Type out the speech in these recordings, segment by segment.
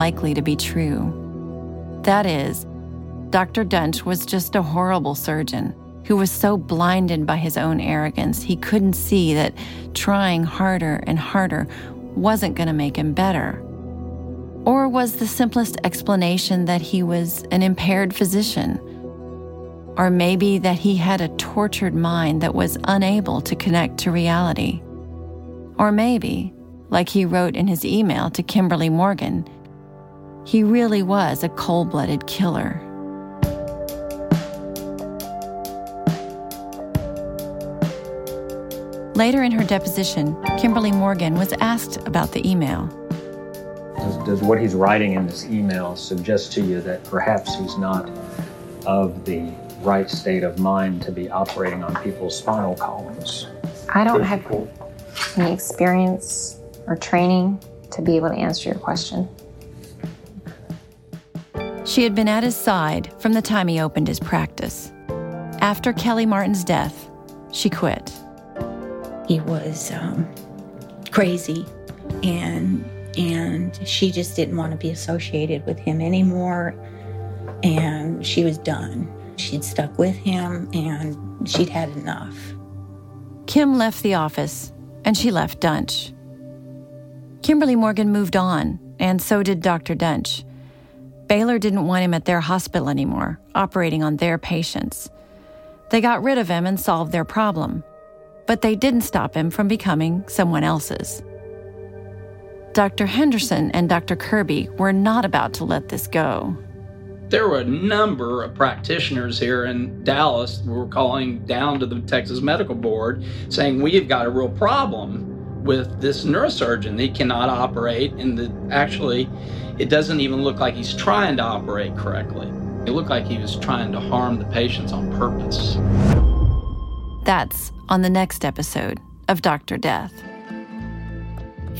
likely to be true. That is, Dr. Duntsch was just a horrible surgeon who was so blinded by his own arrogance he couldn't see that trying harder and harder wasn't going to make him better. Or was the simplest explanation that he was an impaired physician? Or maybe that he had a tortured mind that was unable to connect to reality? Or maybe, like he wrote in his email to Kimberly Morgan, he really was a cold blooded killer. Later in her deposition, Kimberly Morgan was asked about the email. Does, does, what he's writing in this email suggest to you that perhaps he's not of the right state of mind to be operating on people's spinal columns? I don't have any experience or training to be able to answer your question. She had been at his side from the time he opened his practice. After Kelly Martin's death, she quit. He was um, crazy, and and she just didn't want to be associated with him anymore. And she was done. She'd stuck with him, and she'd had enough. Kim left the office, and she left Duntsch. Kimberly Morgan moved on, and so did Dr. Duntsch. Baylor didn't want him at their hospital anymore, operating on their patients. They got rid of him and solved their problem but they didn't stop him from becoming someone else's. Dr. Henderson and Dr. Kirby were not about to let this go. There were a number of practitioners here in Dallas who were calling down to the Texas Medical Board saying, We've got a real problem with this neurosurgeon. He cannot operate, and the, actually, it doesn't even look like he's trying to operate correctly. It looked like he was trying to harm the patients on purpose. That's on the next episode of Dr. Death.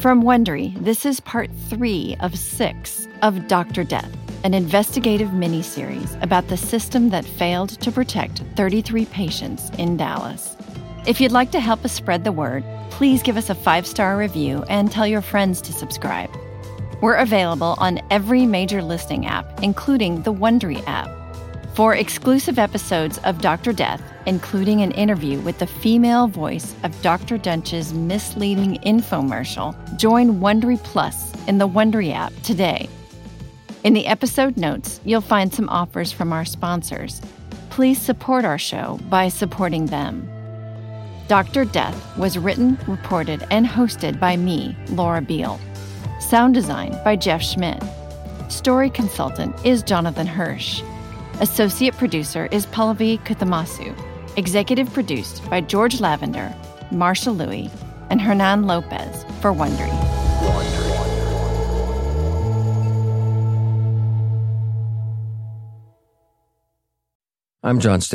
From Wondery, this is part three of six of Dr. Death, an investigative miniseries about the system that failed to protect 33 patients in Dallas. If you'd like to help us spread the word, please give us a five star review and tell your friends to subscribe. We're available on every major listening app, including the Wondery app. For exclusive episodes of Dr. Death, including an interview with the female voice of Dr. Duntsch's misleading infomercial, join Wondery Plus in the Wondery app today. In the episode notes, you'll find some offers from our sponsors. Please support our show by supporting them. Dr. Death was written, reported, and hosted by me, Laura Beil. Sound design by Jeff Schmidt. Story consultant is Jonathan Hirsch. Associate producer is Pallavi Kuthamasu. Executive produced by George Lavender, Marshall Lewy, and Hernan Lopez for Wondery. I'm John Stan.